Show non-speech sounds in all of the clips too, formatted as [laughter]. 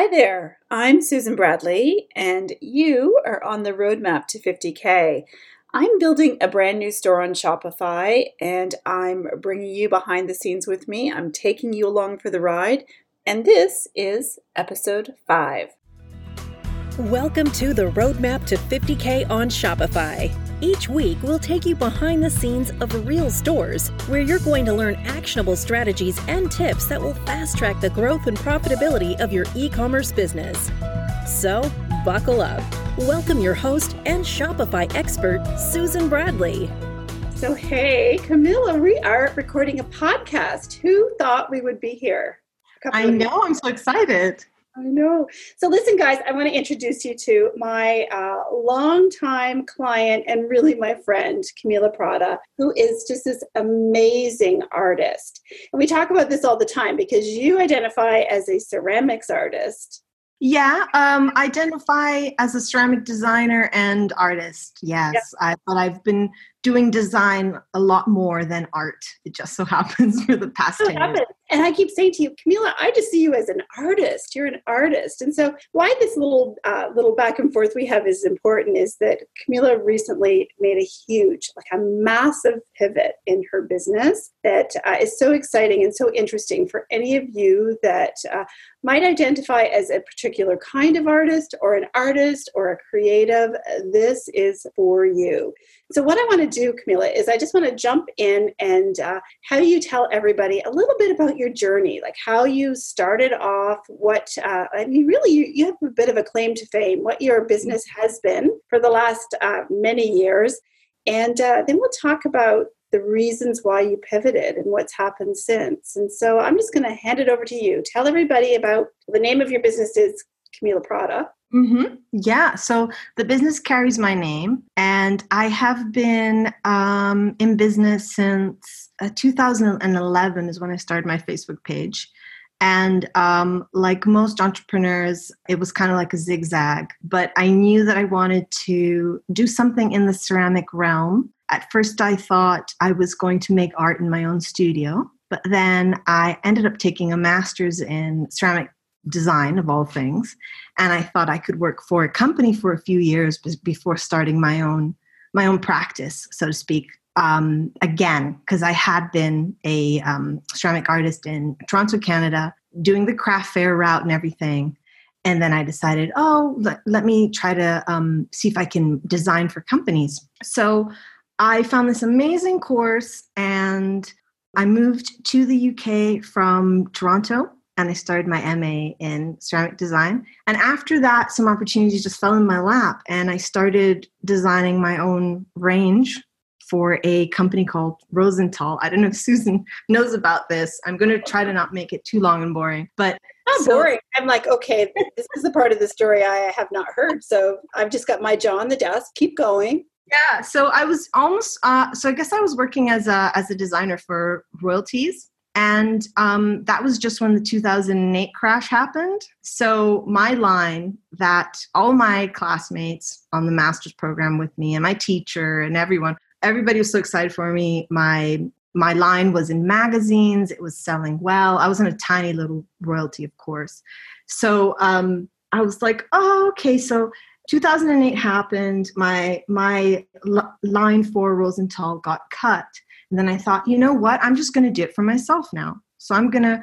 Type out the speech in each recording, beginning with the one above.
Hi there, I'm Susan Bradley, and you are on the roadmap to 50K. I'm building a brand new store on Shopify, and I'm bringing you behind the scenes with me. I'm taking you along for the ride, and this is episode 5. Welcome to the Roadmap to 50K on Shopify. Each week, we'll take you behind the scenes of real stores where you're going to learn actionable strategies and tips that will fast track the growth and profitability of your e commerce business. So, buckle up. Welcome your host and Shopify expert, Susan Bradley. So, hey, Camila, we are recording a podcast. Who thought we would be here? I know, I'm so excited. I know. So, listen, guys, I want to introduce you to my uh, longtime client and really my friend, Camila Prada, who is just this amazing artist. And we talk about this all the time because you identify as a ceramics artist. Yeah, um, identify as a ceramic designer and artist. Yes. I, but I've been doing design a lot more than art. It just so [laughs] happens for the past so 10 years. And I keep saying to you, Camila, I just see you as an artist. You're an artist. And so why this little uh, little back and forth we have is important is that Camila recently made a huge, like a massive pivot in her business that uh, is so exciting and so interesting for any of you that uh, might identify as a particular kind of artist or an artist or a creative. This is for you. So, what I want to do, Camila, is I just want to jump in and uh, have you tell everybody a little bit about your journey, like how you started off, what, uh, I mean, really, you, you, have a bit of a claim to fame, what your business has been for the last uh, many years. And uh, then we'll talk about the reasons why you pivoted and what's happened since. And so I'm just going to hand it over to you. Tell everybody about the name of your business is Camila Prada. Mm-hmm. Yeah. So the business carries my name, and I have been um, in business since uh, 2011 is when I started my Facebook page. And um, like most entrepreneurs, it was kind of like a zigzag, but I knew that I wanted to do something in the ceramic realm. At first, I thought I was going to make art in my own studio, but then I ended up taking a master's in ceramic design of all things. And i thought i could work for a company for a few years before starting my own my own practice so to speak um, again because i had been a um, ceramic artist in toronto canada doing the craft fair route and everything. And then i decided oh let, let me try to um, see if i can design for companies. So i found this amazing course and i moved to the uk from toronto and I started my MA in ceramic design. And after that, some opportunities just fell in my lap, and I started designing my own range for a company called Rosenthal. I don't know if Susan [laughs] knows about this. I'm going to try to not make it too long and boring, but not so, boring. I'm like, okay, this is the part of the story I have not heard. So I've just got my jaw on the desk. Keep going. Yeah. So I was almost. Uh, so I guess I was working as a as a designer for royalties and um, that was just when the 2008 crash happened. So, my line that all my classmates on the master's program with me, and my teacher, and everyone, everybody was so excited for me. My my line was in magazines, it was selling well. I was in a tiny little royalty, of course. So, um, I was like, oh, okay. So, 2008 happened. My my l- line for Rosenthal got cut and then I thought, you know what? I'm just going to do it for myself now. So I'm going to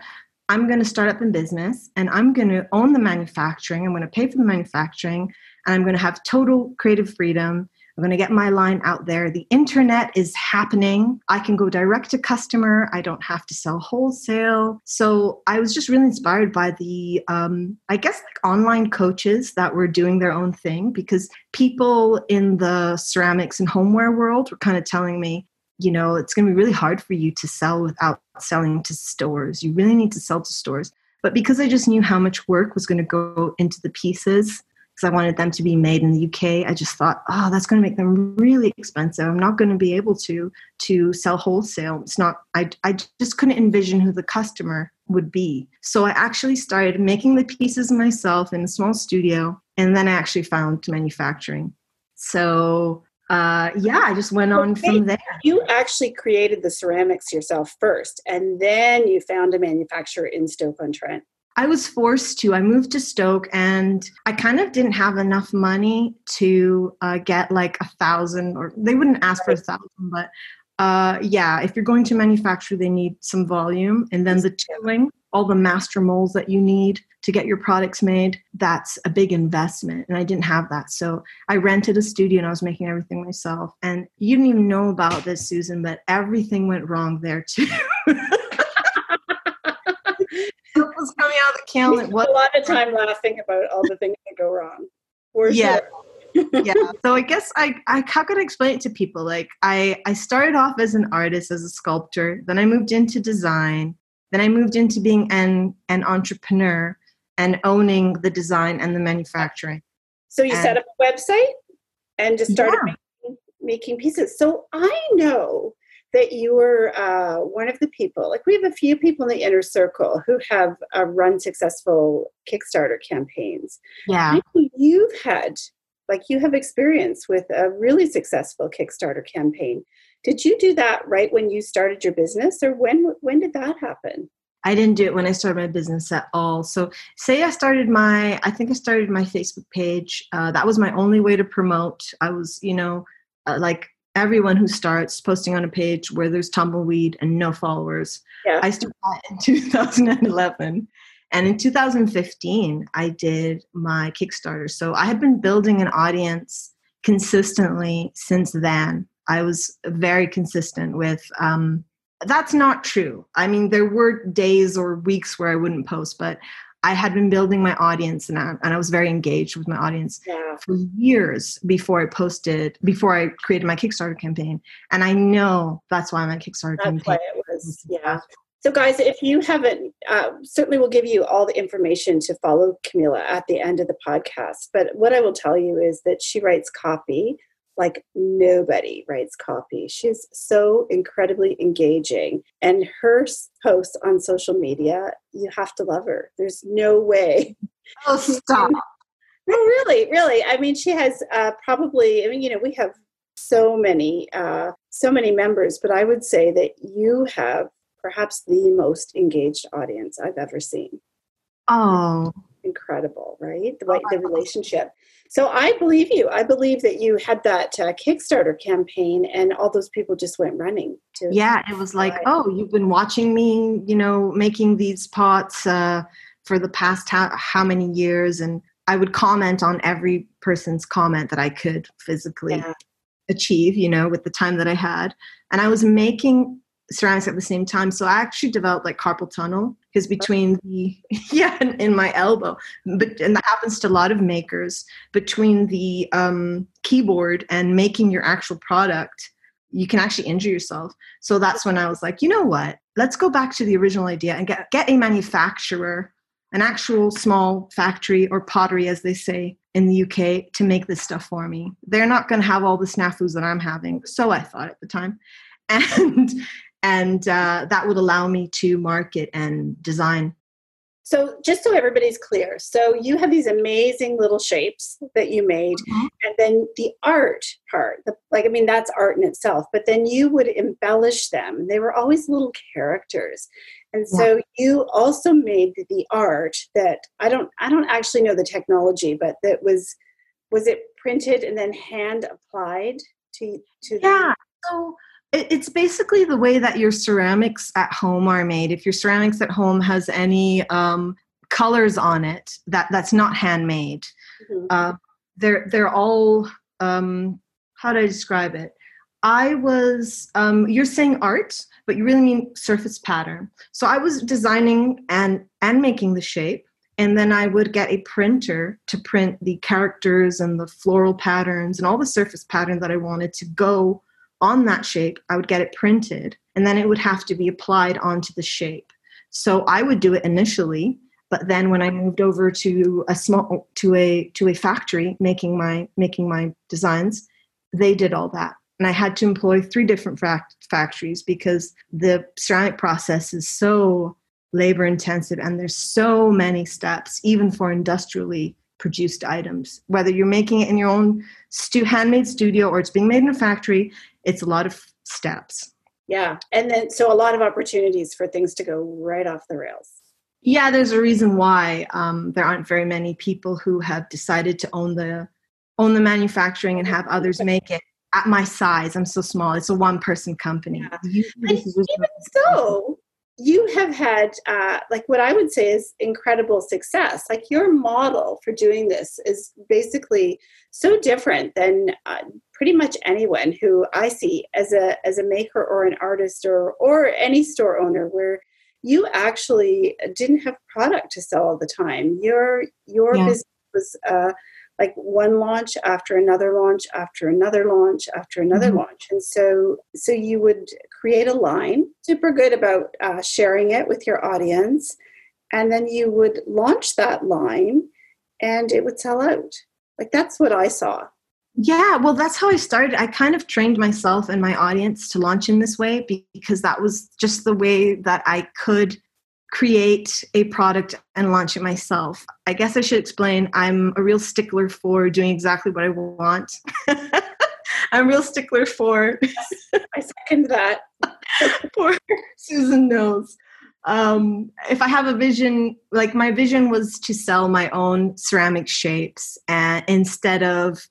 I'm going to start up in business and I'm going to own the manufacturing. I'm going to pay for the manufacturing and I'm going to have total creative freedom. I'm going to get my line out there. The internet is happening. I can go direct to customer. I don't have to sell wholesale. So I was just really inspired by the, um, I guess, like online coaches that were doing their own thing because people in the ceramics and homeware world were kind of telling me, you know it's going to be really hard for you to sell without selling to stores. You really need to sell to stores. But because i just knew how much work was going to go into the pieces because i wanted them to be made in the uk i just thought oh that's going to make them really expensive. I'm not going to be able to to sell wholesale. It's not i, I just couldn't envision who the customer would be. So i actually started making the pieces myself in a small studio and then i actually found manufacturing. So uh, yeah, I just went on okay. from there. You actually created the ceramics yourself first, and then you found a manufacturer in Stoke on Trent. I was forced to. I moved to Stoke and I kind of didn't have enough money to uh, get like a thousand, or they wouldn't ask for a thousand, but uh, yeah, if you're going to manufacture, they need some volume. And then the tooling, all the master molds that you need to get your products made, that's a big investment. And I didn't have that. So I rented a studio and I was making everything myself. And you didn't even know about this, Susan, but everything went wrong there too. [laughs] was coming out of the kiln. It was a lot of time laughing about all the things that go wrong. For yeah. Sure. Yeah. So I guess I I how could I explain it to people? Like I I started off as an artist, as a sculptor. Then I moved into design. Then I moved into being an an entrepreneur and owning the design and the manufacturing. So you and, set up a website and just started yeah. making, making pieces. So I know that you were uh, one of the people, like we have a few people in the inner circle who have uh, run successful Kickstarter campaigns. Yeah. You've had, like, you have experience with a really successful Kickstarter campaign. Did you do that right when you started your business, or when when did that happen? I didn't do it when I started my business at all. So, say I started my, I think I started my Facebook page. Uh, that was my only way to promote. I was, you know, uh, like everyone who starts posting on a page where there's tumbleweed and no followers. Yeah. I started that in [laughs] 2011. And in 2015, I did my Kickstarter. So I had been building an audience consistently since then. I was very consistent with. Um, that's not true. I mean, there were days or weeks where I wouldn't post, but I had been building my audience and I, and I was very engaged with my audience yeah. for years before I posted, before I created my Kickstarter campaign. And I know that's why my Kickstarter that's campaign. Why it was, yeah. So, guys, if you haven't, uh, certainly we'll give you all the information to follow Camila at the end of the podcast. But what I will tell you is that she writes copy like nobody writes copy. She's so incredibly engaging. And her posts on social media, you have to love her. There's no way. Oh, stop. [laughs] No, really, really. I mean, she has uh, probably, I mean, you know, we have so many, uh, so many members, but I would say that you have perhaps the most engaged audience I've ever seen. Oh, incredible, right? The, oh, the relationship. So I believe you. I believe that you had that uh, Kickstarter campaign, and all those people just went running. To yeah, it was like, oh, you've been watching me, you know, making these pots uh, for the past how, how many years, and I would comment on every person's comment that I could physically yeah. achieve, you know, with the time that I had, and I was making ceramics at the same time. So I actually developed like carpal tunnel because between the [laughs] yeah in, in, my elbow, but and that happens to a lot of makers between the um, keyboard and making your actual product. You can actually injure yourself. So that's when I was like, you know what? Let's go back to the original idea and get get a manufacturer, an actual small factory or pottery, as they say in the UK, to make this stuff for me. They're not going to have all the snafus that I'm having. So I thought at the time [laughs] and and uh, that would allow me to market and design so just so everybody's clear so you have these amazing little shapes that you made mm-hmm. and then the art part the, like i mean that's art in itself but then you would embellish them they were always little characters and so yeah. you also made the art that i don't i don't actually know the technology but that was was it printed and then hand applied to to yeah the- so it's basically the way that your ceramics at home are made. If your ceramics at home has any um, colors on it, that that's not handmade. Mm-hmm. Uh, they're they're all um, how do I describe it? I was um, you're saying art, but you really mean surface pattern. So I was designing and and making the shape, and then I would get a printer to print the characters and the floral patterns and all the surface pattern that I wanted to go on that shape, I would get it printed and then it would have to be applied onto the shape. So I would do it initially, but then when I moved over to a small to a to a factory making my making my designs, they did all that. And I had to employ three different fact- factories because the ceramic process is so labor intensive and there's so many steps even for industrially produced items whether you're making it in your own stu- handmade studio or it's being made in a factory it's a lot of steps yeah and then so a lot of opportunities for things to go right off the rails Yeah, there's a reason why um, there aren't very many people who have decided to own the own the manufacturing and have others make it at my size. I'm so small. It's a one person company. Yeah. even so, you have had uh, like what I would say is incredible success. Like your model for doing this is basically so different than uh, pretty much anyone who I see as a as a maker or an artist or or any store owner where you actually didn't have product to sell all the time. Your your yeah. business was uh, like one launch after another launch after another launch after another mm-hmm. launch. And so so you would create a line super good about uh, sharing it with your audience. And then you would launch that line and it would sell out. Like that's what i saw. Yeah well that's how i started. I kind of trained myself and my audience to launch in this way because that was just the way that i could create a product and launch it myself. I guess I should explain I'm a real stickler for doing exactly what I want. [laughs] I'm a real stickler for [laughs] I second that. for Susan knows. Um, if I have a vision, like my vision was to sell my own ceramic shapes and instead of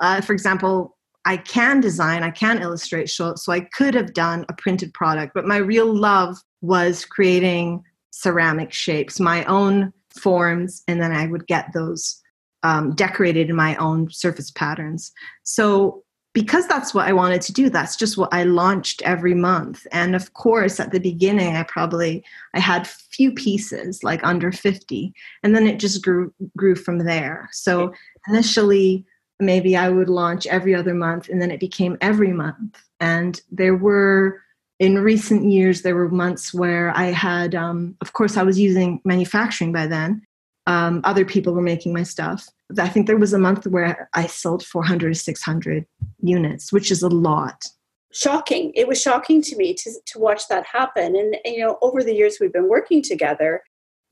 uh, for example, I can design, I can illustrate, so, so I could have done a printed product, but my real love was creating ceramic shapes, my own forms, and then I would get those um, decorated in my own surface patterns. So because that's what I wanted to do, that's just what I launched every month. And of course, at the beginning, I probably I had few pieces, like under 50, and then it just grew grew from there. So initially, maybe I would launch every other month, and then it became every month. And there were in recent years, there were months where I had, um, of course, I was using manufacturing by then. Um, other people were making my stuff. I think there was a month where I sold 400 to 600 units, which is a lot. Shocking. It was shocking to me to, to watch that happen. And, you know, over the years we've been working together,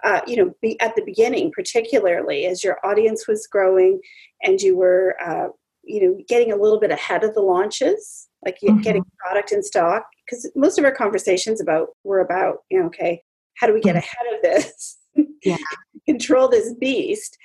uh, you know, be, at the beginning, particularly as your audience was growing and you were, uh, you know, getting a little bit ahead of the launches, like mm-hmm. getting product in stock because most of our conversations about were about you know okay how do we get mm-hmm. ahead of this? [laughs] Yeah. control this beast.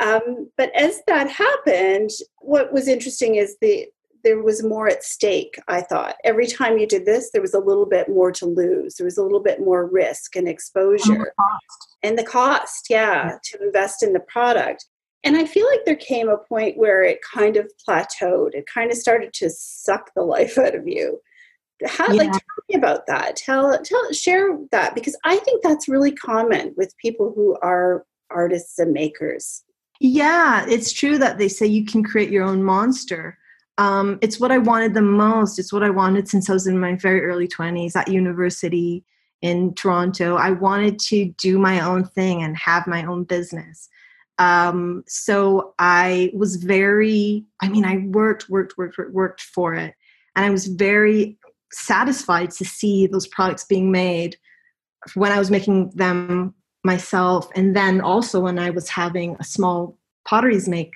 Um, but as that happened what was interesting is the there was more at stake i thought. Every time you did this there was a little bit more to lose. There was a little bit more risk and exposure and the cost, and the cost yeah, yeah, to invest in the product. And i feel like there came a point where it kind of plateaued. It kind of started to suck the life out of you how yeah. like tell me about that. Tell tell share that because i think that's really common with people who are artists and makers. Yeah it's true that they say you can create your own monster. Um, it's what i wanted the most. It's what i wanted since i was in my very early 20s at university in toronto. I wanted to do my own thing and have my own business. Um, so i was very i mean i worked worked worked worked, worked for it. And i was very satisfied to see those products being made when I was making them myself, and then also when I was having a small potteries make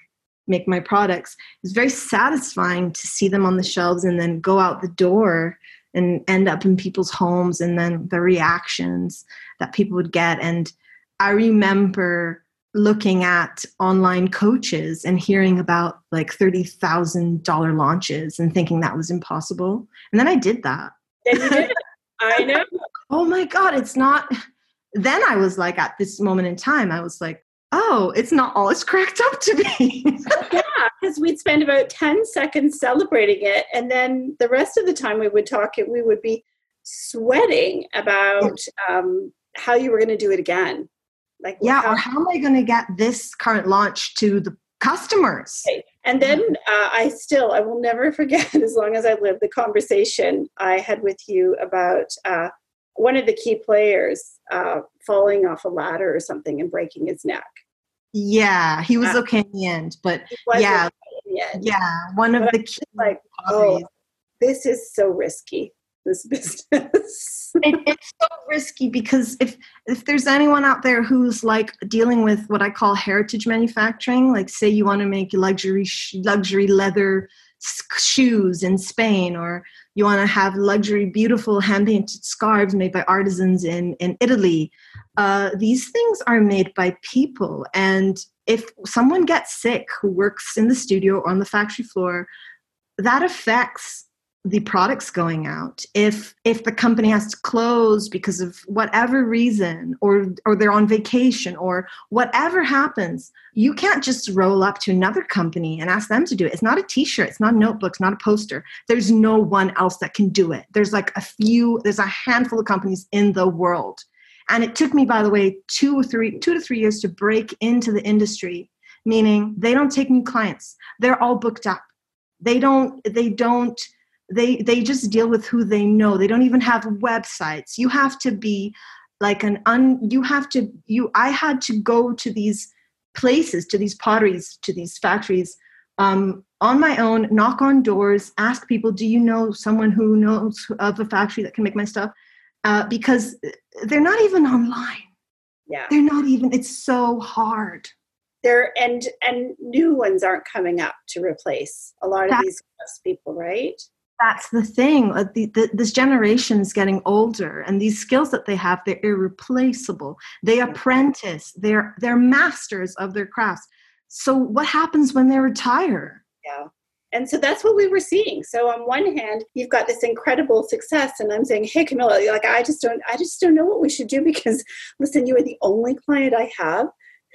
make my products. It's very satisfying to see them on the shelves and then go out the door and end up in people's homes, and then the reactions that people would get. And I remember looking at online coaches and hearing about like $30,000 launches and thinking that was impossible. And then I did that. Did. I know. [laughs] oh my God, it's not. Then I was like, at this moment in time, I was like, oh, it's not all it's cracked up to be. [laughs] yeah, because we'd spend about 10 seconds celebrating it. And then the rest of the time we would talk, it, we would be sweating about um, how you were going to do it again. Like, yeah, how, or how am I going to get this current launch to the customers? And then uh, I still, I will never [laughs] forget, as long as I live, the conversation I had with you about uh, one of the key players uh, falling off a ladder or something and breaking his neck. Yeah, he was okay in the end, but yeah, end. yeah, one of the key like, oh, this is so risky this [laughs] business. it, it's so risky because if if there's anyone out there who's like dealing with what I call heritage manufacturing, like say you want to make luxury luxury leather shoes in Spain, or you want to have luxury, beautiful hand painted scarves made by artisans in, in Italy. Uh, these things are made by people. And if someone gets sick who works in the studio or on the factory floor, that affects the products going out if if the company has to close because of whatever reason or or they're on vacation or whatever happens you can't just roll up to another company and ask them to do it. It's not a t-shirt it's not a notebook it's not a poster. There's no one else that can do it. There's like a few there's a handful of companies in the world. And it took me by the way two or three two to three years to break into the industry meaning they don't take new clients. They're all booked up. They don't they don't they they just deal with who they know. They don't even have websites. You have to be like an un you have to you i had to go to these places to these potteries to these factories um, on my own knock on doors ask people do you know someone who knows of a factory that can make my stuff? Uh, because they're not even online. Yeah. They're not even it's so hard. There and and new ones aren't coming up to replace a lot of that, these people right that's the thing. Uh, the, the, this generation is getting older and these skills that they have they're irreplaceable. They apprentice. They're they're masters of their crafts. So what happens when they retire? Yeah. And so that's what we were seeing. So on one hand you've got this incredible success and i'm saying hey camila like i just don't i just don't know what we should do [laughs] because listen you are the only client i have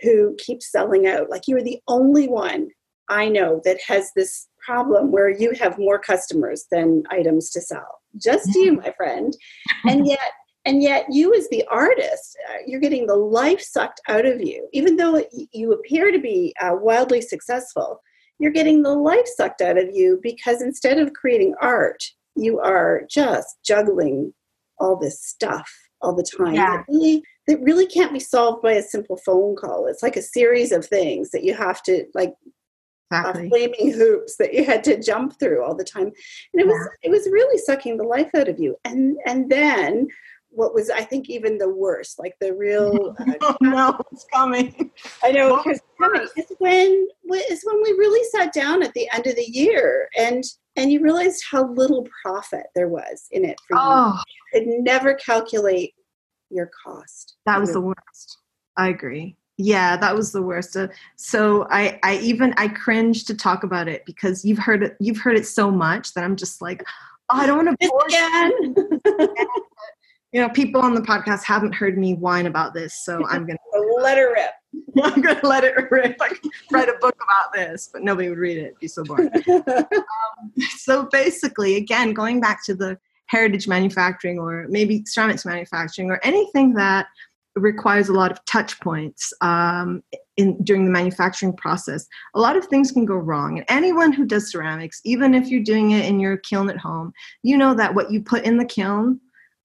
who keeps selling out. Like you are the only one i know that has this problem where you have more customers than items to sell. Just you, my friend. And [laughs] yet, and yet you as the artist uh, you're getting the life sucked out of you even though you appear to be uh, wildly successful you're getting the life sucked out of you because instead of creating art you are just juggling all this stuff all the time yeah. that, really, that really can't be solved by a simple phone call it's like a series of things that you have to like exactly. uh, flaming hoops that you had to jump through all the time and it yeah. was it was really sucking the life out of you and and then what was I think even the worst, like the real. [laughs] Uh, oh, no, it's coming. I know it's coming. It's when is when we really sat down at the end of the year and and you realized how little profit there was in it for oh. you. You could never calculate your cost. That was the worst. I agree yeah that was the worst. Uh, so i i even i cringe to talk about it because you've heard it you've heard it so much that i'm just like oh, i don't want to again? [laughs] you. Know people on the podcast haven't heard me whine about this so [laughs] i'm gonna let it rip. [laughs] I'm gonna let it rip. I could write a book about this but nobody would read it. It'd be so boring. Um, so basically again going back to the heritage manufacturing or maybe ceramics manufacturing or anything that requires a lot of touch points um, in during the manufacturing process. A lot of things can go wrong, and anyone who does ceramics, even if you're doing it in your kiln at home, you know that what you put in the kiln,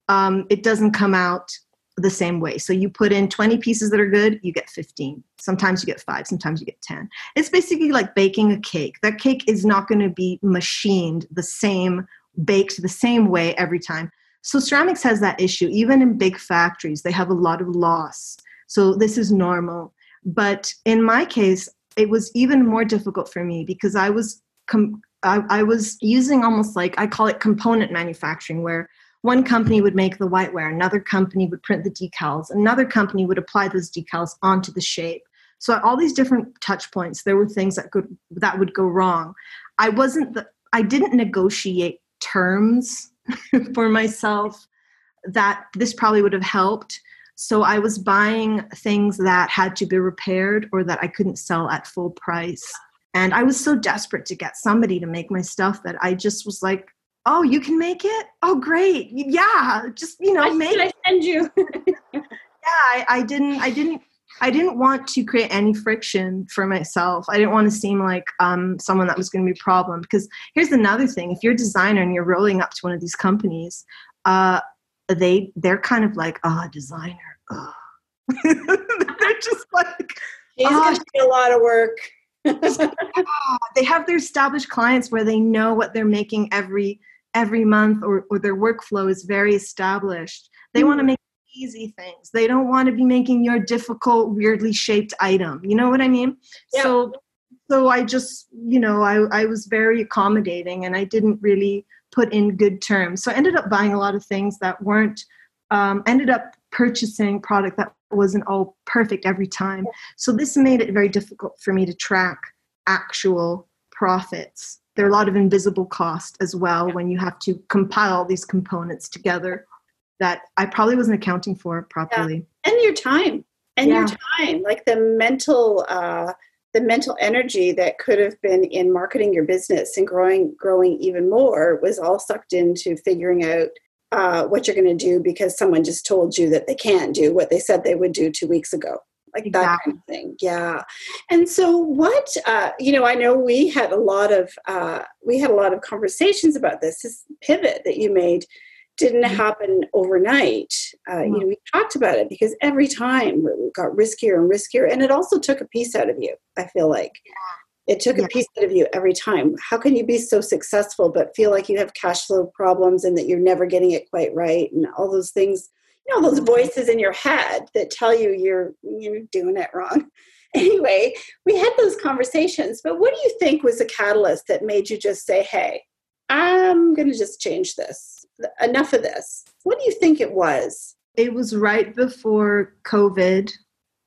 um, it doesn't come out the same way. So you put in 20 pieces that are good, you get 15. Sometimes you get five, sometimes you get 10. It's basically like baking a cake. That cake is not going to be machined the same, baked the same way every time. So ceramics has that issue. Even in big factories, they have a lot of loss. So this is normal. But in my case, it was even more difficult for me because I was com- I, I was using almost like I call it component manufacturing, where one company would make the whiteware, another company would print the decals, another company would apply those decals onto the shape. So all these different touch points, there were things that could that would go wrong. I wasn't the I didn't negotiate terms [laughs] for myself that this probably would have helped. So I was buying things that had to be repaired or that I couldn't sell at full price. And I was so desperate to get somebody to make my stuff that I just was like, "Oh, you can make it? Oh, great! Yeah, just you know, make." I send you? [laughs] yeah, I, I didn't. I didn't I didn't want to create any friction for myself. I didn't want to seem like um, someone that was going to be a problem. Because here's another thing: if you're a designer and you're rolling up to one of these companies, uh, they they're kind of like, "Ah, oh, designer." Oh. [laughs] they're just like, "It's oh, going to be a lot of work." they have their established clients where they know what they're making every every month, or or their workflow is very established. They mm. want to make easy things. They don't want to be making your difficult, weirdly shaped item. You know what I mean? Yeah. So so I just, you know, I, I was very accommodating and I didn't really put in good terms. So I ended up buying a lot of things that weren't, um, ended up purchasing product that wasn't all perfect every time. So this made it very difficult for me to track actual profits. There are a lot of invisible cost as well when you have to compile these components together that I probably wasn't accounting for properly. Yeah. And your time. And yeah. your time. Like the mental uh the mental energy that could have been in marketing your business and growing growing even more was all sucked into figuring out uh, what you're going to do because someone just told you that they can't do what they said they would do two weeks ago like exactly. that kind of thing yeah and so what uh, you know i know we had a lot of uh, we had a lot of conversations about this this pivot that you made didn't mm-hmm. happen overnight uh, mm-hmm. you know we talked about it because every time it got riskier and riskier and it also took a piece out of you i feel like it took yeah. a piece out of you every time how can you be so successful but feel like you have cash flow problems and that you're never getting it quite right and all those things you know those voices in your head that tell you you're you're doing it wrong [laughs] anyway we had those conversations but what do you think was the catalyst that made you just say hey i'm going to just change this enough of this what do you think it was it was right before covid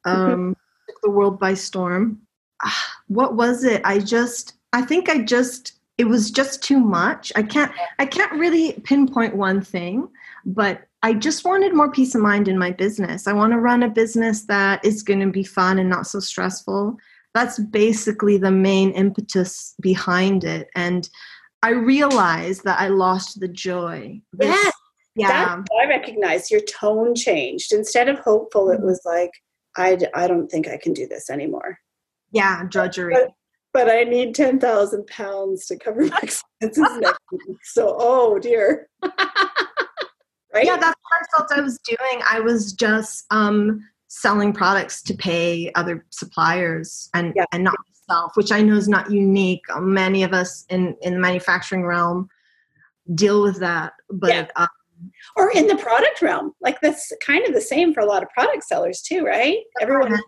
mm-hmm. um, took the world by storm ah, what was it i just i think i just it was just too much i can't i can't really pinpoint one thing but I just wanted more peace of mind in my business. I want to run a business that is going to be fun and not so stressful. That's basically the main impetus behind it. And I realized that I lost the joy. This, yes. Yeah. I recognized your tone changed. Instead of hopeful, it mm-hmm. was like, I, I don't think I can do this anymore. Yeah, drudgery. But, but I need 10,000 pounds to cover my [laughs] expenses next week. So, oh dear. [laughs] right? Yeah, that's what I felt I was doing. I was just um, selling products to pay other suppliers and yeah. and not myself, which I know is not unique. Many of us in in the manufacturing realm deal with that, but. Yeah. Um, or in the product realm, like that's kind of the same for a lot of product sellers too, right? Everyone yeah.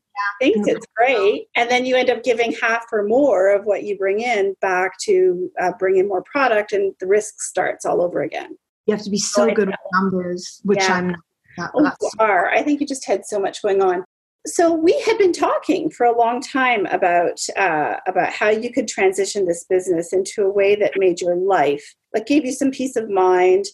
thinks it's great, and then you end up giving half or more of what you bring in back to uh, bring in more product, and the risk starts all over again. You have to be so oh, good with numbers, which yeah. I'm not. That, oh, you are. I think you just had so much going on. So we had been talking for a long time about uh, about how you could transition this business into a way that made your life, like gave you some peace of mind,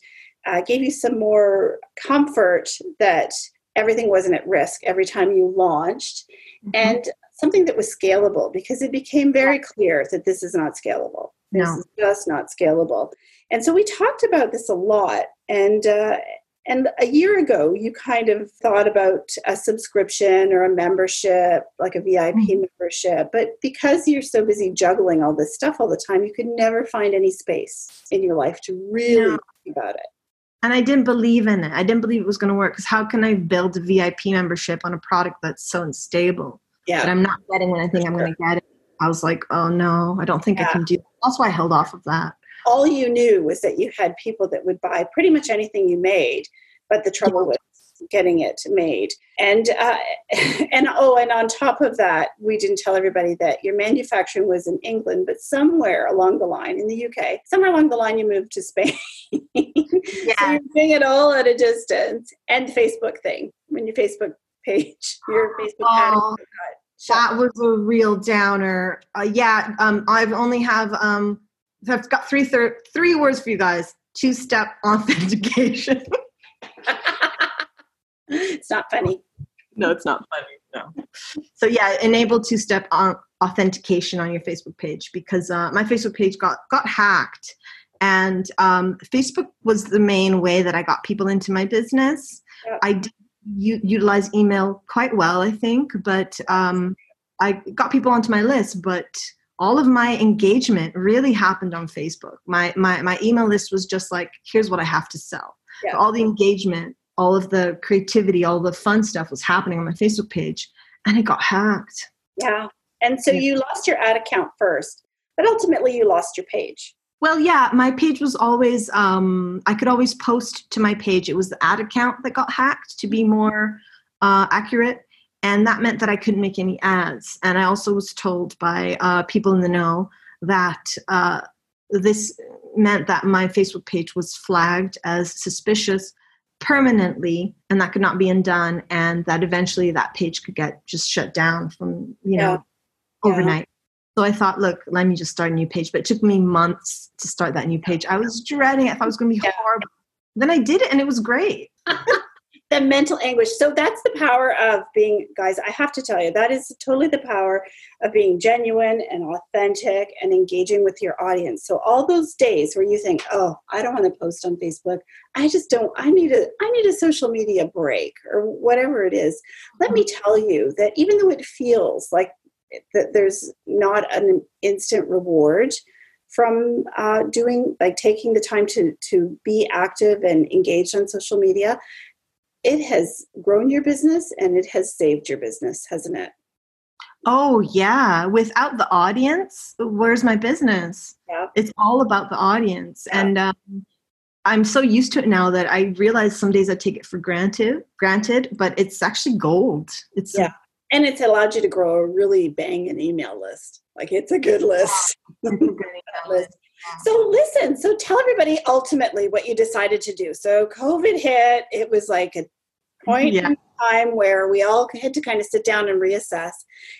uh, gave you some more comfort that everything wasn't at risk every time you launched, mm-hmm. and something that was scalable because it became very clear that this is not scalable. This no. is just not scalable. And so we talked about this a lot. And uh, and a year ago, you kind of thought about a subscription or a membership, like a VIP mm-hmm. membership. But because you're so busy juggling all this stuff all the time, you could never find any space in your life to really no. think about it. And I didn't believe in it. I didn't believe it was going to work because how can I build a VIP membership on a product that's so unstable yeah. that I'm not getting when I think I'm going to get it? I was like, oh no, I don't think yeah. I can do that. That's why I held off of that all you knew was that you had people that would buy pretty much anything you made, but the trouble was getting it made. And uh, [laughs] and oh, and on top of that, we didn't tell everybody that your manufacturing was in England, but somewhere along the line in the UK, somewhere along the line, you moved to Spain. [laughs] yeah. so you're doing it all at a distance. And Facebook thing when your Facebook page, [laughs] your Facebook oh, That was a real downer. Uh, yeah, um, I've only have um, so I've got three thir- three words for you guys: two step authentication. [laughs] it's not funny. No, it's not funny. No. So yeah, enable two step authentication on your Facebook page because uh, my Facebook page got got hacked, and um, Facebook was the main way that I got people into my business. Yep. I did u- utilize email quite well, I think, but um, I got people onto my list, but all of my engagement really happened on Facebook. My my my email list was just like, here's what I have to sell. Yeah. all the engagement, all of the creativity, all the fun stuff was happening on my Facebook page, and it got hacked. Yeah, and so yeah. you lost your ad account first, but ultimately you lost your page. Well, yeah, my page was always um, I could always post to my page. It was the ad account that got hacked, to be more uh, accurate and that meant that I couldn't make any ads. And I also was told by uh, people in the know that uh, this meant that my Facebook page was flagged as suspicious permanently and that could not be undone and that eventually that page could get just shut down from you know yeah. overnight. So i thought look let me just start a new page. But it took me months to start that new page. I was dreading it. I thought it was going to be yeah. horrible. Then i did it and it was great [laughs] the mental anguish. So that's the power of being, guys, I have to tell you, that is totally the power of being genuine and authentic and engaging with your audience. So all those days where you think, oh, I don't want to post on Facebook, I just don't, I need a, I need a social media break or whatever it is. Let me tell you that even though it feels like that there's not an instant reward, from uh, doing like taking the time to to be active and engaged on social media it has grown your business and it has saved your business, hasn't it? Oh, yeah. Without the audience, where's my business? Yeah. It's all about the audience. Yeah. And um, I'm so used to it now that I realize some days I take it for granted, granted, but it's actually gold. It's yeah. And it's allowed you to grow a really banging email list. Like it's a good list. a good [laughs] list. So listen, so tell everybody ultimately what you decided to do. So COVID hit, it was like a point yeah. in time where we all had to kind of sit down and reassess.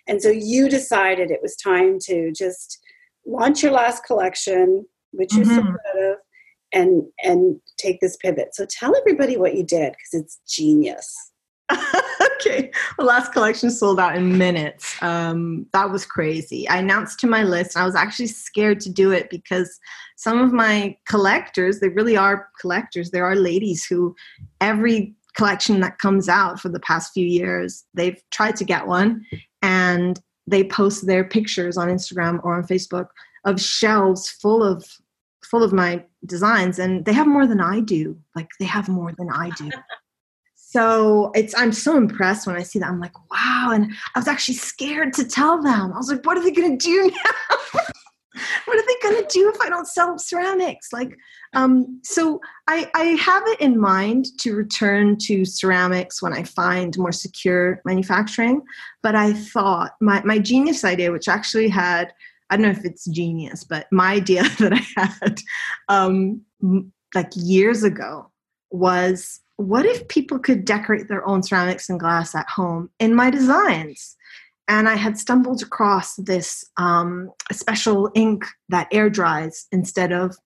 And so you decided it was time to just launch your last collection, which you're mm-hmm. so proud of, and and take this pivot. So tell everybody what you did because it's genius. [laughs] okay. The last collection sold out in minutes. Um, that was crazy. I announced to my list, I was actually scared to do it because some of my collectors, they really are collectors. There are ladies who every collection that comes out for the past few years, they've tried to get one and they post their pictures on Instagram or on Facebook of shelves full of full of my designs and they have more than I do. Like they have more than I do. [laughs] so it's i'm so impressed when i see that. I'm like wow. And i was actually scared to tell them. I was like what are they going to do [laughs] now? What are they going to do if i don't sell ceramics? Like um, so I, I have it in mind to return to ceramics when i find more secure manufacturing. But i thought my, my genius idea which actually had i don't know if it's genius but my idea [laughs] that i had um, like years ago was what if people could decorate their own ceramics and glass at home in my designs? And I had stumbled across this um, special ink that air dries instead of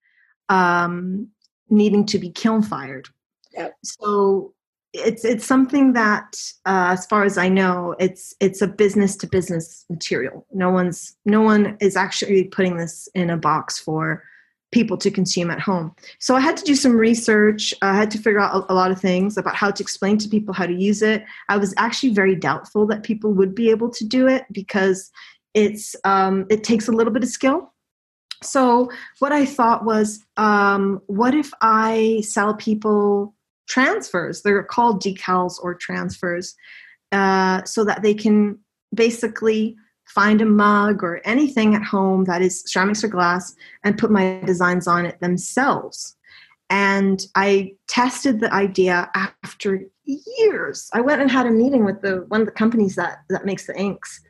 um, needing to be kiln fired. Yep. So it's it's something that, uh, as far as I know, it's it's a business to business material. No one's no one is actually putting this in a box for people to consume at home. So I had to do some research. I had to figure out a, a, lot of things about how to explain to people how to use it. I was actually very doubtful that people would be able to do it because it's um, it takes a little bit of skill. So what I thought was, um, what if I sell people transfers? They're called decals or transfers, uh, so that they can basically find a mug or anything at home that is ceramics or glass and put my designs on it themselves. And I tested the idea after years. I went and had a meeting with the one of the companies that that makes the inks,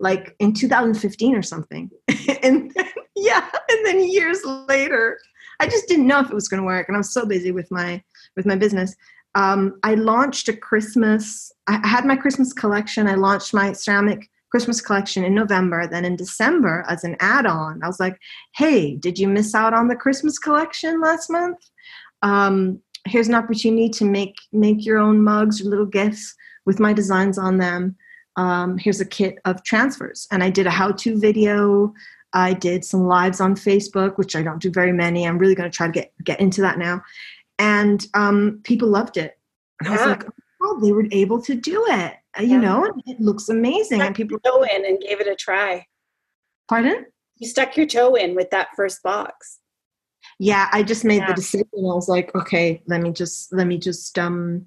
like in 2015 or something. [laughs] and then, yeah, and then years later, I just didn't know if it was going to work, and I was so busy with my with my business. Um, I launched a Christmas. I had my Christmas collection. I launched my ceramic Christmas collection in November. Then in December, as an add on, I was like, hey, did you miss out on the Christmas collection last month? Um, here's an opportunity to make make your own mugs or little gifts with my designs on them. Um, here's a kit of transfers. And I did a how to video. I did some lives on Facebook, which I don't do very many. I'm really going to try to get, get into that now. And um, people loved it. And I was like, oh, they were able to do it. Uh, you yeah. know, it looks amazing. And people go in and gave it a try. Pardon? You stuck your toe in with that first box. Yeah, I just made yeah. the decision. I was like, okay, let me just let me just um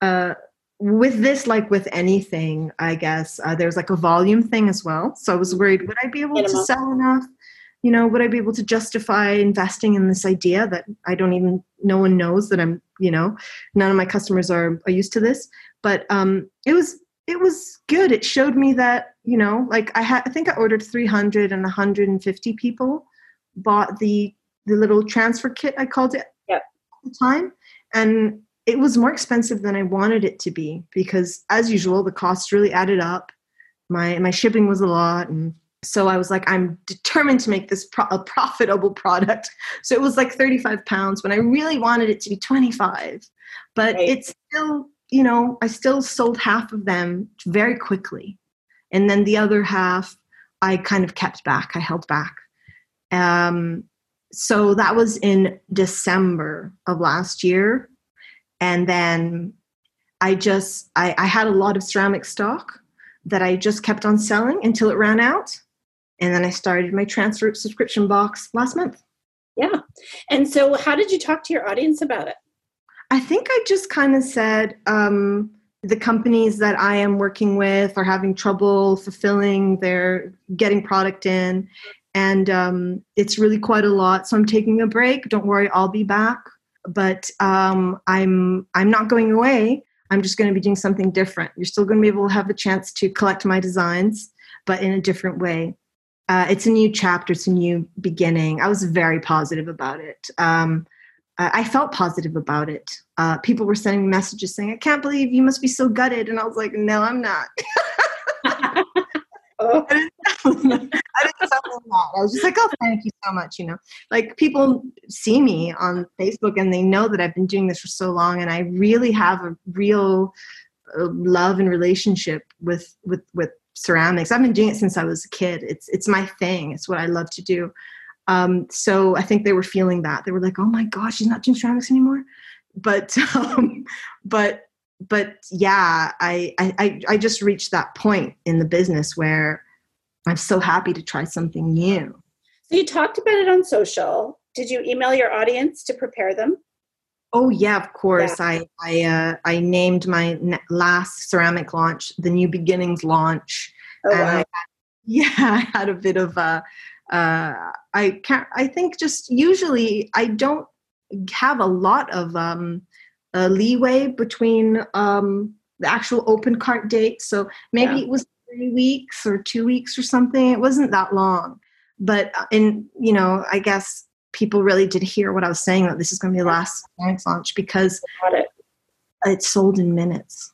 uh with this like with anything i guess uh, there's like a volume thing as well so i was worried would i be able to sell enough you know would i be able to justify investing in this idea that i don't even no one knows that i'm you know none of my customers are, are used to this but um, it was it was good. It showed me that, you know, like I had I think I ordered 300 and 150 people bought the the little transfer kit I called it yep. at the time. And it was more expensive than I wanted it to be because as usual the costs really added up. My my shipping was a lot and so I was like, I'm determined to make this pro- a profitable product. So it was like 35 pounds when I really wanted it to be 25. But right. it's still, you know, I still sold half of them very quickly. And then the other half, I kind of kept back, I held back. Um, so that was in December of last year. And then I just, I, I had a lot of ceramic stock that I just kept on selling until it ran out and then I started my transfer subscription box last month. Yeah. And so, how did you talk to your audience about it? I think I just kind of said um, the companies that I am working with are having trouble fulfilling their getting product in, and um, it's really quite a lot. So I'm taking a break. Don't worry, I'll be back. But um, I'm I'm not going away. I'm just going to be doing something different. You're still going to be able to have the chance to collect my designs, but in a different way uh, it's a new chapter it's a new beginning i was very positive about it um, i felt positive about it uh, people were sending messages saying i can't believe you must be so gutted and i was like no i'm not. [laughs] [laughs] I, didn't, I didn't that. I was just like, oh, thank you so much. You know, like people see me on Facebook and they know that I've been doing this for so long, and I really have a real uh, love and relationship with with with ceramics. I've been doing it since I was a kid. It's it's my thing. It's what I love to do. Um, so I think they were feeling that. They were like, "Oh my gosh, she's not doing ceramics anymore." But [laughs] um, but but yeah, I, I I just reached that point in the business where I'm so happy to try something new. So you talked about it on social. Did you email your audience to prepare them? Oh yeah, of course. Yeah. I I uh, I named my last ceramic launch the New Beginnings launch. Oh, wow. I had, [laughs] yeah, I had a bit of a. Uh, I can't. I think just usually I don't have a lot of um, leeway between um, the actual open cart date. So maybe yeah. it was three weeks or two weeks or something. It wasn't that long, but uh, in you know, I guess people really did hear what I was saying that this is going to be the last Linux launch because it. it sold in minutes.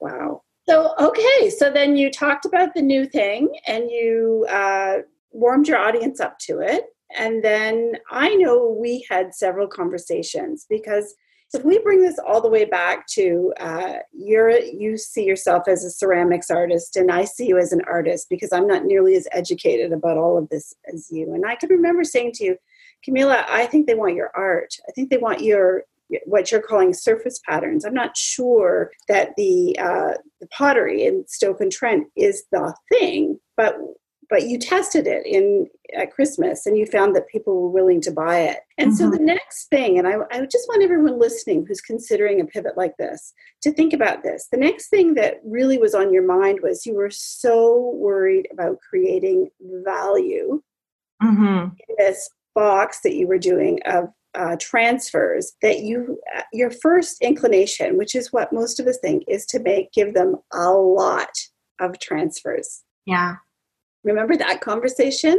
Wow. So, okay. So then you talked about the new thing and you uh, warmed your audience up to it. And then I know we had several conversations because if we bring this all the way back to uh, you're you see yourself as a ceramics artist and i see you as an artist because i'm not nearly as educated about all of this as you and i can remember saying to you Camila, I think they want your art. I think they want your what you're calling surface patterns. I'm not sure that the uh, the pottery in Stoke-on-Trent is the thing, but but you tested it in at Christmas and you found that people were willing to buy it. And mm-hmm. so the next thing, and I, I just want everyone listening who's considering a pivot like this to think about this. The next thing that really was on your mind was you were so worried about creating value mm-hmm. in this box that you were doing of uh, transfers that you uh, your first inclination which is what most of us think is to make give them a lot of transfers yeah remember that conversation?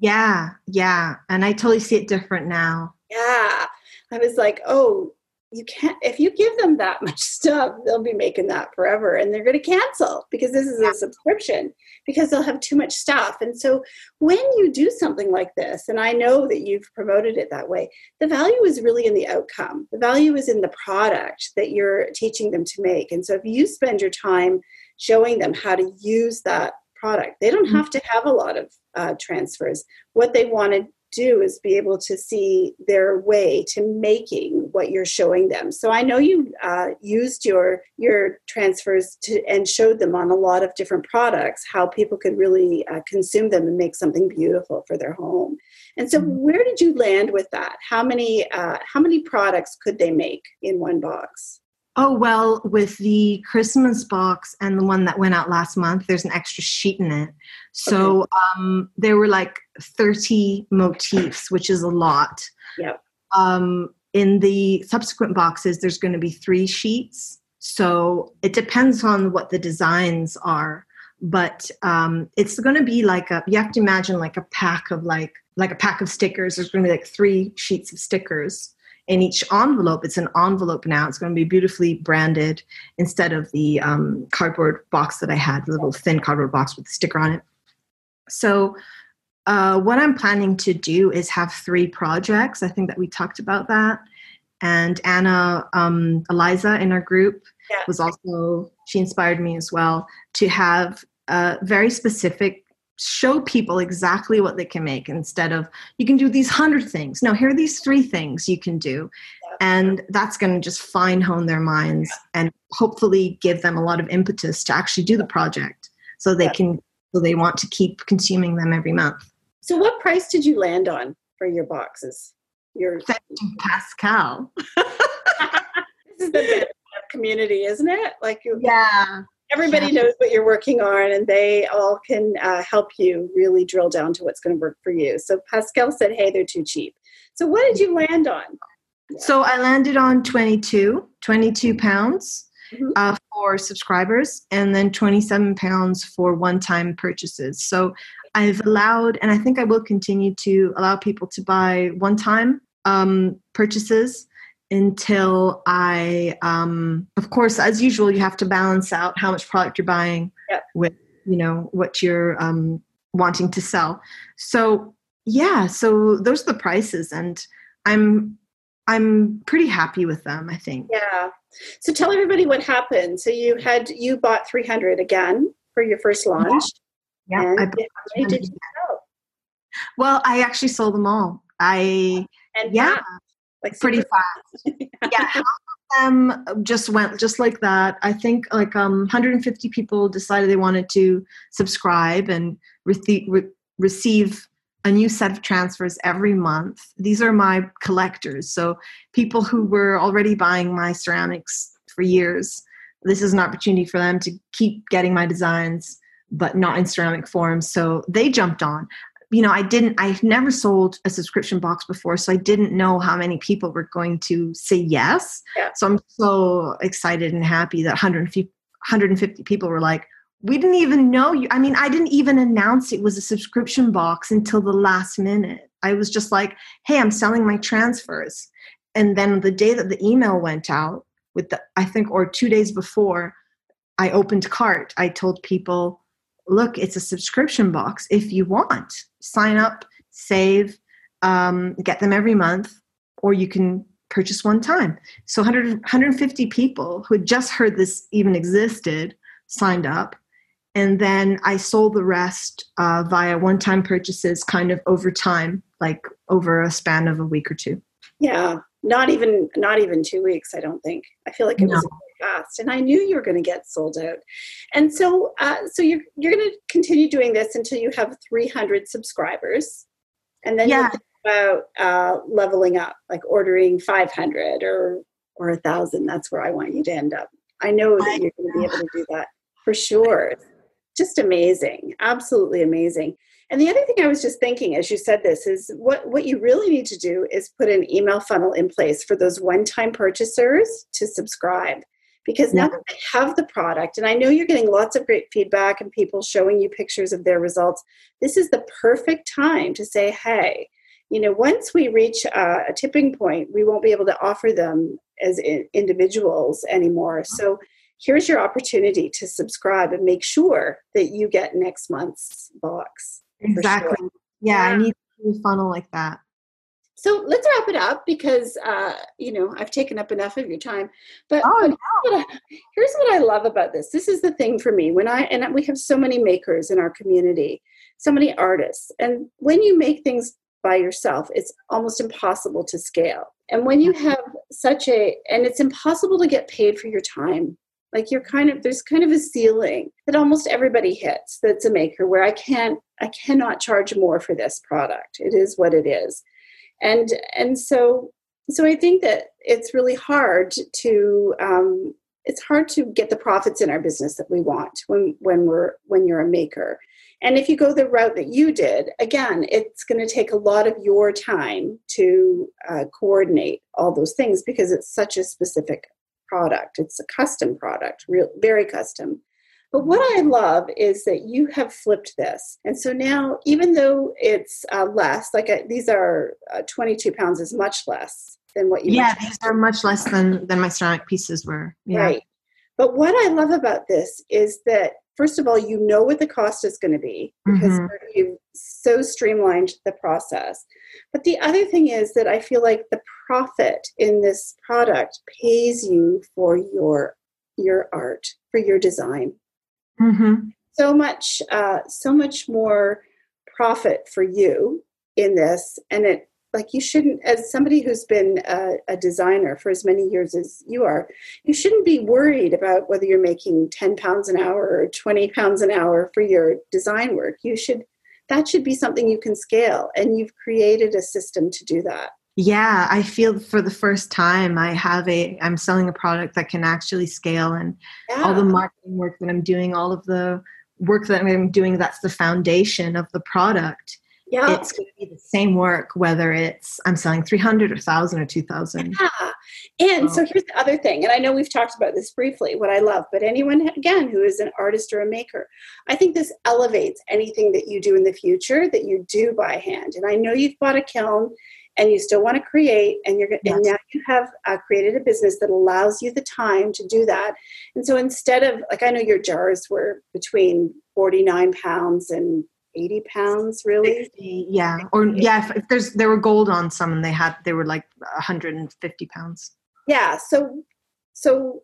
Yeah yeah and i totally see it different now. Yeah i was like oh you can't if you give them that much [laughs] stuff they'll be making that forever and they're going to cancel because this is a subscription because they'll have too much stuff. And so when you do something like this and i know that you've promoted it that way the value is really in the outcome. The value is in the product that you're teaching them to make. And so if you spend your time showing them how to use that product they don't mm-hmm. have to have a lot of uh, transfers what they want to do is be able to see their way to making what you're showing them. So I know you uh, used your your transfers to and showed them on a lot of different products how people could really uh, consume them and make something beautiful for their home. And so, mm-hmm. where did you land with that? How many uh, how many products could they make in one box? Oh, well, with the Christmas box and the one that went out last month, there's an extra sheet in it. So okay. um, there were like 30 motifs, which is a lot. Yep. Um, in the subsequent boxes, there's going to be three sheets. So it depends on what the designs are, but um, it's going to be like a. You have to imagine like a pack of like like a pack of stickers. There's going to be like three sheets of stickers in each envelope. It's an envelope now. It's going to be beautifully branded instead of the um, cardboard box that I had, the little thin cardboard box with the sticker on it. So uh, what I'm planning to do is have three projects. I think that we talked about that. And Anna um, Eliza in our group yeah. was also, she inspired me as well to have a very specific show people exactly what they can make instead of you can do these hundred things. No here are these three things you can do. And that's going to just fine hone their minds and hopefully give them a lot of impetus to actually do the project so they can so they want to keep consuming them every month. So what price did you land on for your boxes? Your pascal. [laughs] This is the community isn't it? Like you yeah everybody yeah. knows what you're working on and they all can uh, help you really drill down to what's going to work for you so pascal said hey they're too cheap so what did you land on yeah. so i landed on 22 22 pounds mm-hmm. uh, for subscribers and then 27 pounds for one-time purchases so i've allowed and i think i will continue to allow people to buy one-time um, purchases until I, um, of course, as usual, you have to balance out how much product you're buying yep. with, you know, what you're um, wanting to sell. So yeah, so those are the prices, and I'm I'm pretty happy with them. I think. Yeah. So tell everybody what happened. So you had you bought 300 again for your first launch. Yeah. yeah and I did you sell? Well, I actually sold them all. I and yeah like pretty fast. [laughs] yeah, half of them just went just like that. I think like um, 150 people decided they wanted to subscribe and re- re- receive a new set of transfers every month. These are my collectors, so people who were already buying my ceramics for years. This is an opportunity for them to keep getting my designs but not in ceramic form. So they jumped on you know, I didn't, I've never sold a subscription box before, so I didn't know how many people were going to say yes. Yeah. So I'm so excited and happy that 150, 150 people were like, we didn't even know you. I mean, I didn't even announce it was a subscription box until the last minute. I was just like, hey, I'm selling my transfers. And then the day that the email went out, with the, I think, or two days before, I opened cart. I told people, look, it's a subscription box. If you want, sign up, save, um, get them every month, or you can purchase one time. So 100, 150 people who had just heard this even existed signed up. And then I sold the rest uh, via one time purchases kind of over time, like over a span of a week or two. Yeah, not even not even two weeks, I don't think. I feel like it no. was fast and i knew you were going to get sold out. And so uh, so you're, you're going to continue doing this until you have 300 subscribers and then yeah. about uh, leveling up like ordering 500 or or a thousand that's where i want you to end up. I know that you're going to be able to do that for sure. Just amazing absolutely amazing. And the other thing I was just thinking as you said this is what, what you really need to do is put an email funnel in place for those one time purchasers to subscribe because now that they have the product and i know you're getting lots of great feedback and people showing you pictures of their results this is the perfect time to say hey you know once we reach uh, a tipping point we won't be able to offer them as in- individuals anymore. So here's your opportunity to subscribe and make sure that you get next month's box exactly sure. yeah, yeah i need a funnel like that so let's wrap it up because uh, you know I've taken up enough of your time. But, oh, but no. here's what I love about this. This is the thing for me when I and we have so many makers in our community, so many artists, and when you make things by yourself, it's almost impossible to scale. And when you have such a and it's impossible to get paid for your time. Like you're kind of there's kind of a ceiling that almost everybody hits that's a maker where I can't I cannot charge more for this product. It is what it is and and so so i think that it's really hard to um, it's hard to get the profits in our business that we want when when we're when you're a maker and if you go the route that you did again it's going to take a lot of your time to uh, coordinate all those things because it's such a specific product. It's a custom product, real, very custom. But what I love is that you have flipped this. And so now, even though it's uh, less, like a, uh, these are uh, 22 pounds is much less than what you Yeah, these are much less than, than my ceramic pieces were. Yeah. Right. But what I love about this is that first of all, you know what the cost is going to be because mm-hmm. you've so streamlined the process. But the other thing is that I feel like the profit in this product pays you for your your art, for your design. Mm-hmm. So much, uh, so much more profit for you in this, and it like you shouldn't as somebody who's been a, a, designer for as many years as you are you shouldn't be worried about whether you're making 10 pounds an hour or 20 pounds an hour for your design work you should that should be something you can scale and you've created a system to do that yeah i feel for the first time i have a i'm selling a product that can actually scale and yeah. all the marketing work that i'm doing all of the work that i'm doing that's the foundation of the product yeah. it's going to be the same work whether it's i'm selling 300 or 1000 or 2000 yeah and so. so here's the other thing and i know we've talked about this briefly what i love but anyone again who is an artist or a maker i think this elevates anything that you do in the future that you do by hand and i know you've bought a kiln and you still want to create and you're yes. and now you have uh, created a business that allows you the time to do that and so instead of like i know your jars were between 49 pounds and 80 pounds really 60, yeah or yeah if, if, there's there were gold on some and they had they were like 150 pounds yeah so so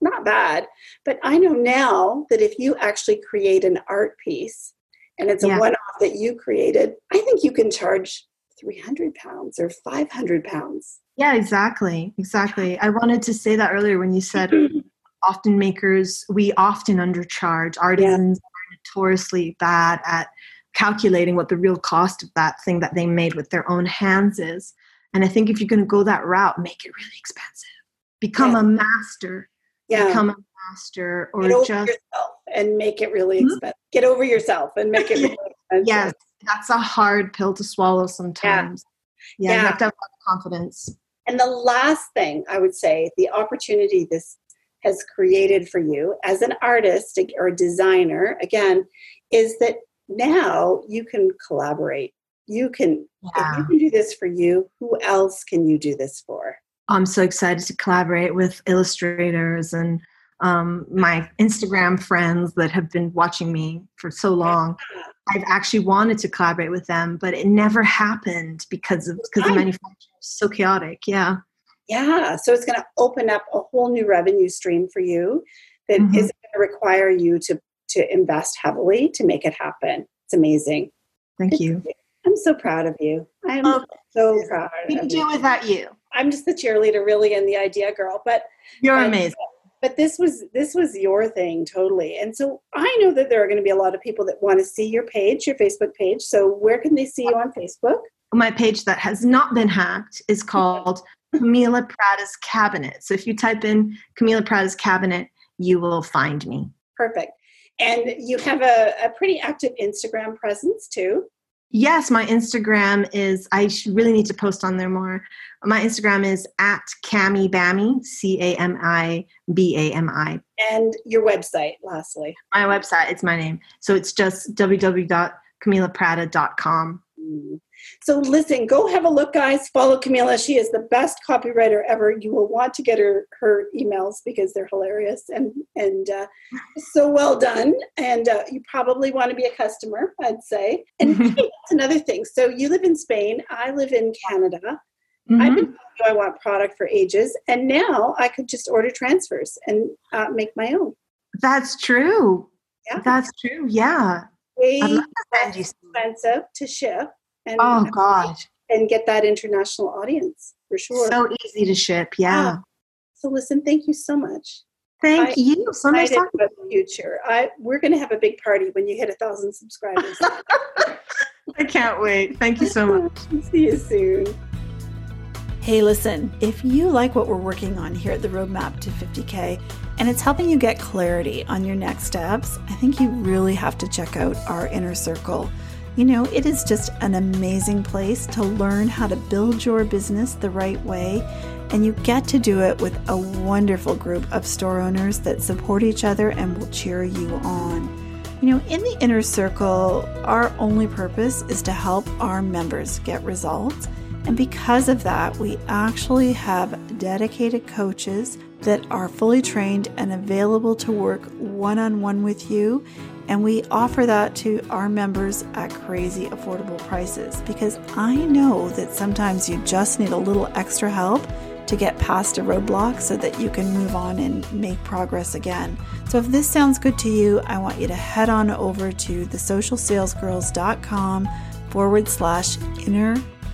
not bad but i know now that if you actually create an art piece and it's a yeah. one-off that you created i think you can charge 300 pounds or 500 pounds yeah exactly exactly i wanted to say that earlier when you said [clears throat] often makers we often undercharge artisans yeah notoriously bad at calculating what the real cost of that thing that they made with their own hands is. And I think if you're going to go that route, make it really expensive. Become yeah. a master. Yeah. Become a master or Get over just yourself and make it really mm-hmm. expensive. Get over yourself and make it [laughs] really expensive. yes, that's a hard pill to swallow sometimes. Yeah, yeah, yeah. you have to have confidence. And the last thing I would say, the opportunity this has created for you as an artist or designer, again, is that now you can collaborate. You can, yeah. if you can do this for you, who else can you do this for? I'm so excited to collaborate with illustrators and um, my Instagram friends that have been watching me for so long. I've actually wanted to collaborate with them, but it never happened because of because the manufacturing is so chaotic. Yeah. Yeah. So it's going to open up a whole new revenue stream for you that mm-hmm. not going to require you to to invest heavily to make it happen. It's amazing. Thank you. I'm so proud of you. I am oh, so proud. We can do without you. I'm just the cheerleader, really, and the idea girl. But you're amazing. But this was this was your thing totally, and so I know that there are going to be a lot of people that want to see your page, your Facebook page. So where can they see you on Facebook? My page that has not been hacked is [laughs] called Camila Prada's Cabinet. So if you type in Camila Prada's Cabinet, you will find me. Perfect. And you have a, a pretty active Instagram presence too. Yes, my Instagram is, I really need to post on there more. My Instagram is at Cami Bami, C A M I B A M I. And your website, lastly. My website, it's my name. So it's just www.camilaprada.com. Mm. So listen, go have a look, guys. Follow Camila. She is the best copywriter ever. You will want to get her her emails because they're hilarious and and uh, so well done. And uh, you probably want to be a customer, I'd say. And hey, that's another thing. So you live in Spain. I live in Canada. Mm-hmm. I've been telling you I want product for ages, and now I could just order transfers and uh, make my own. That's true. Yeah, that's true. Yeah, way expensive to ship and oh god and get that international audience for sure. So easy to ship yeah, yeah. so listen thank you so much. Thank I, you. So nice talking about the future. I we're going to have a big party when you hit a thousand subscribers. [laughs] I can't wait. Thank you so [laughs] much. See you soon. Hey, listen, if you like what we're working on here at the Roadmap to 50K and it's helping you get clarity on your next steps, I think you really have to check out our inner circle You know, it is just an amazing place to learn how to build your business the right way, and you get to do it with a wonderful group of store owners that support each other and will cheer you on. You know, in the inner circle, our only purpose is to help our members get results. And because of that, we actually have dedicated coaches that are fully trained and available to work one on one with you. And we offer that to our members at crazy affordable prices because I know that sometimes you just need a little extra help to get past a roadblock so that you can move on and make progress again. So, if this sounds good to you, I want you to head on over to thesocialsalesgirls.com forward slash inner